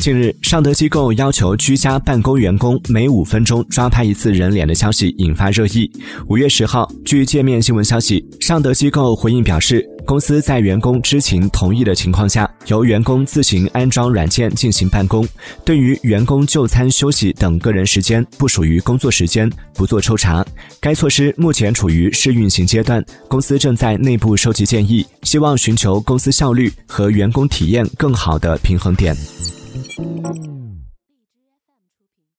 近日，尚德机构要求居家办公员工每五分钟抓拍一次人脸的消息引发热议。五月十号，据界面新闻消息，尚德机构回应表示，公司在员工知情同意的情况下，由员工自行安装软件进行办公。对于员工就餐、休息等个人时间不属于工作时间，不做抽查。该措施目前处于试运行阶段，公司正在内部收集建议，希望寻求公司效率和员工体验更好的平衡点。Thank you.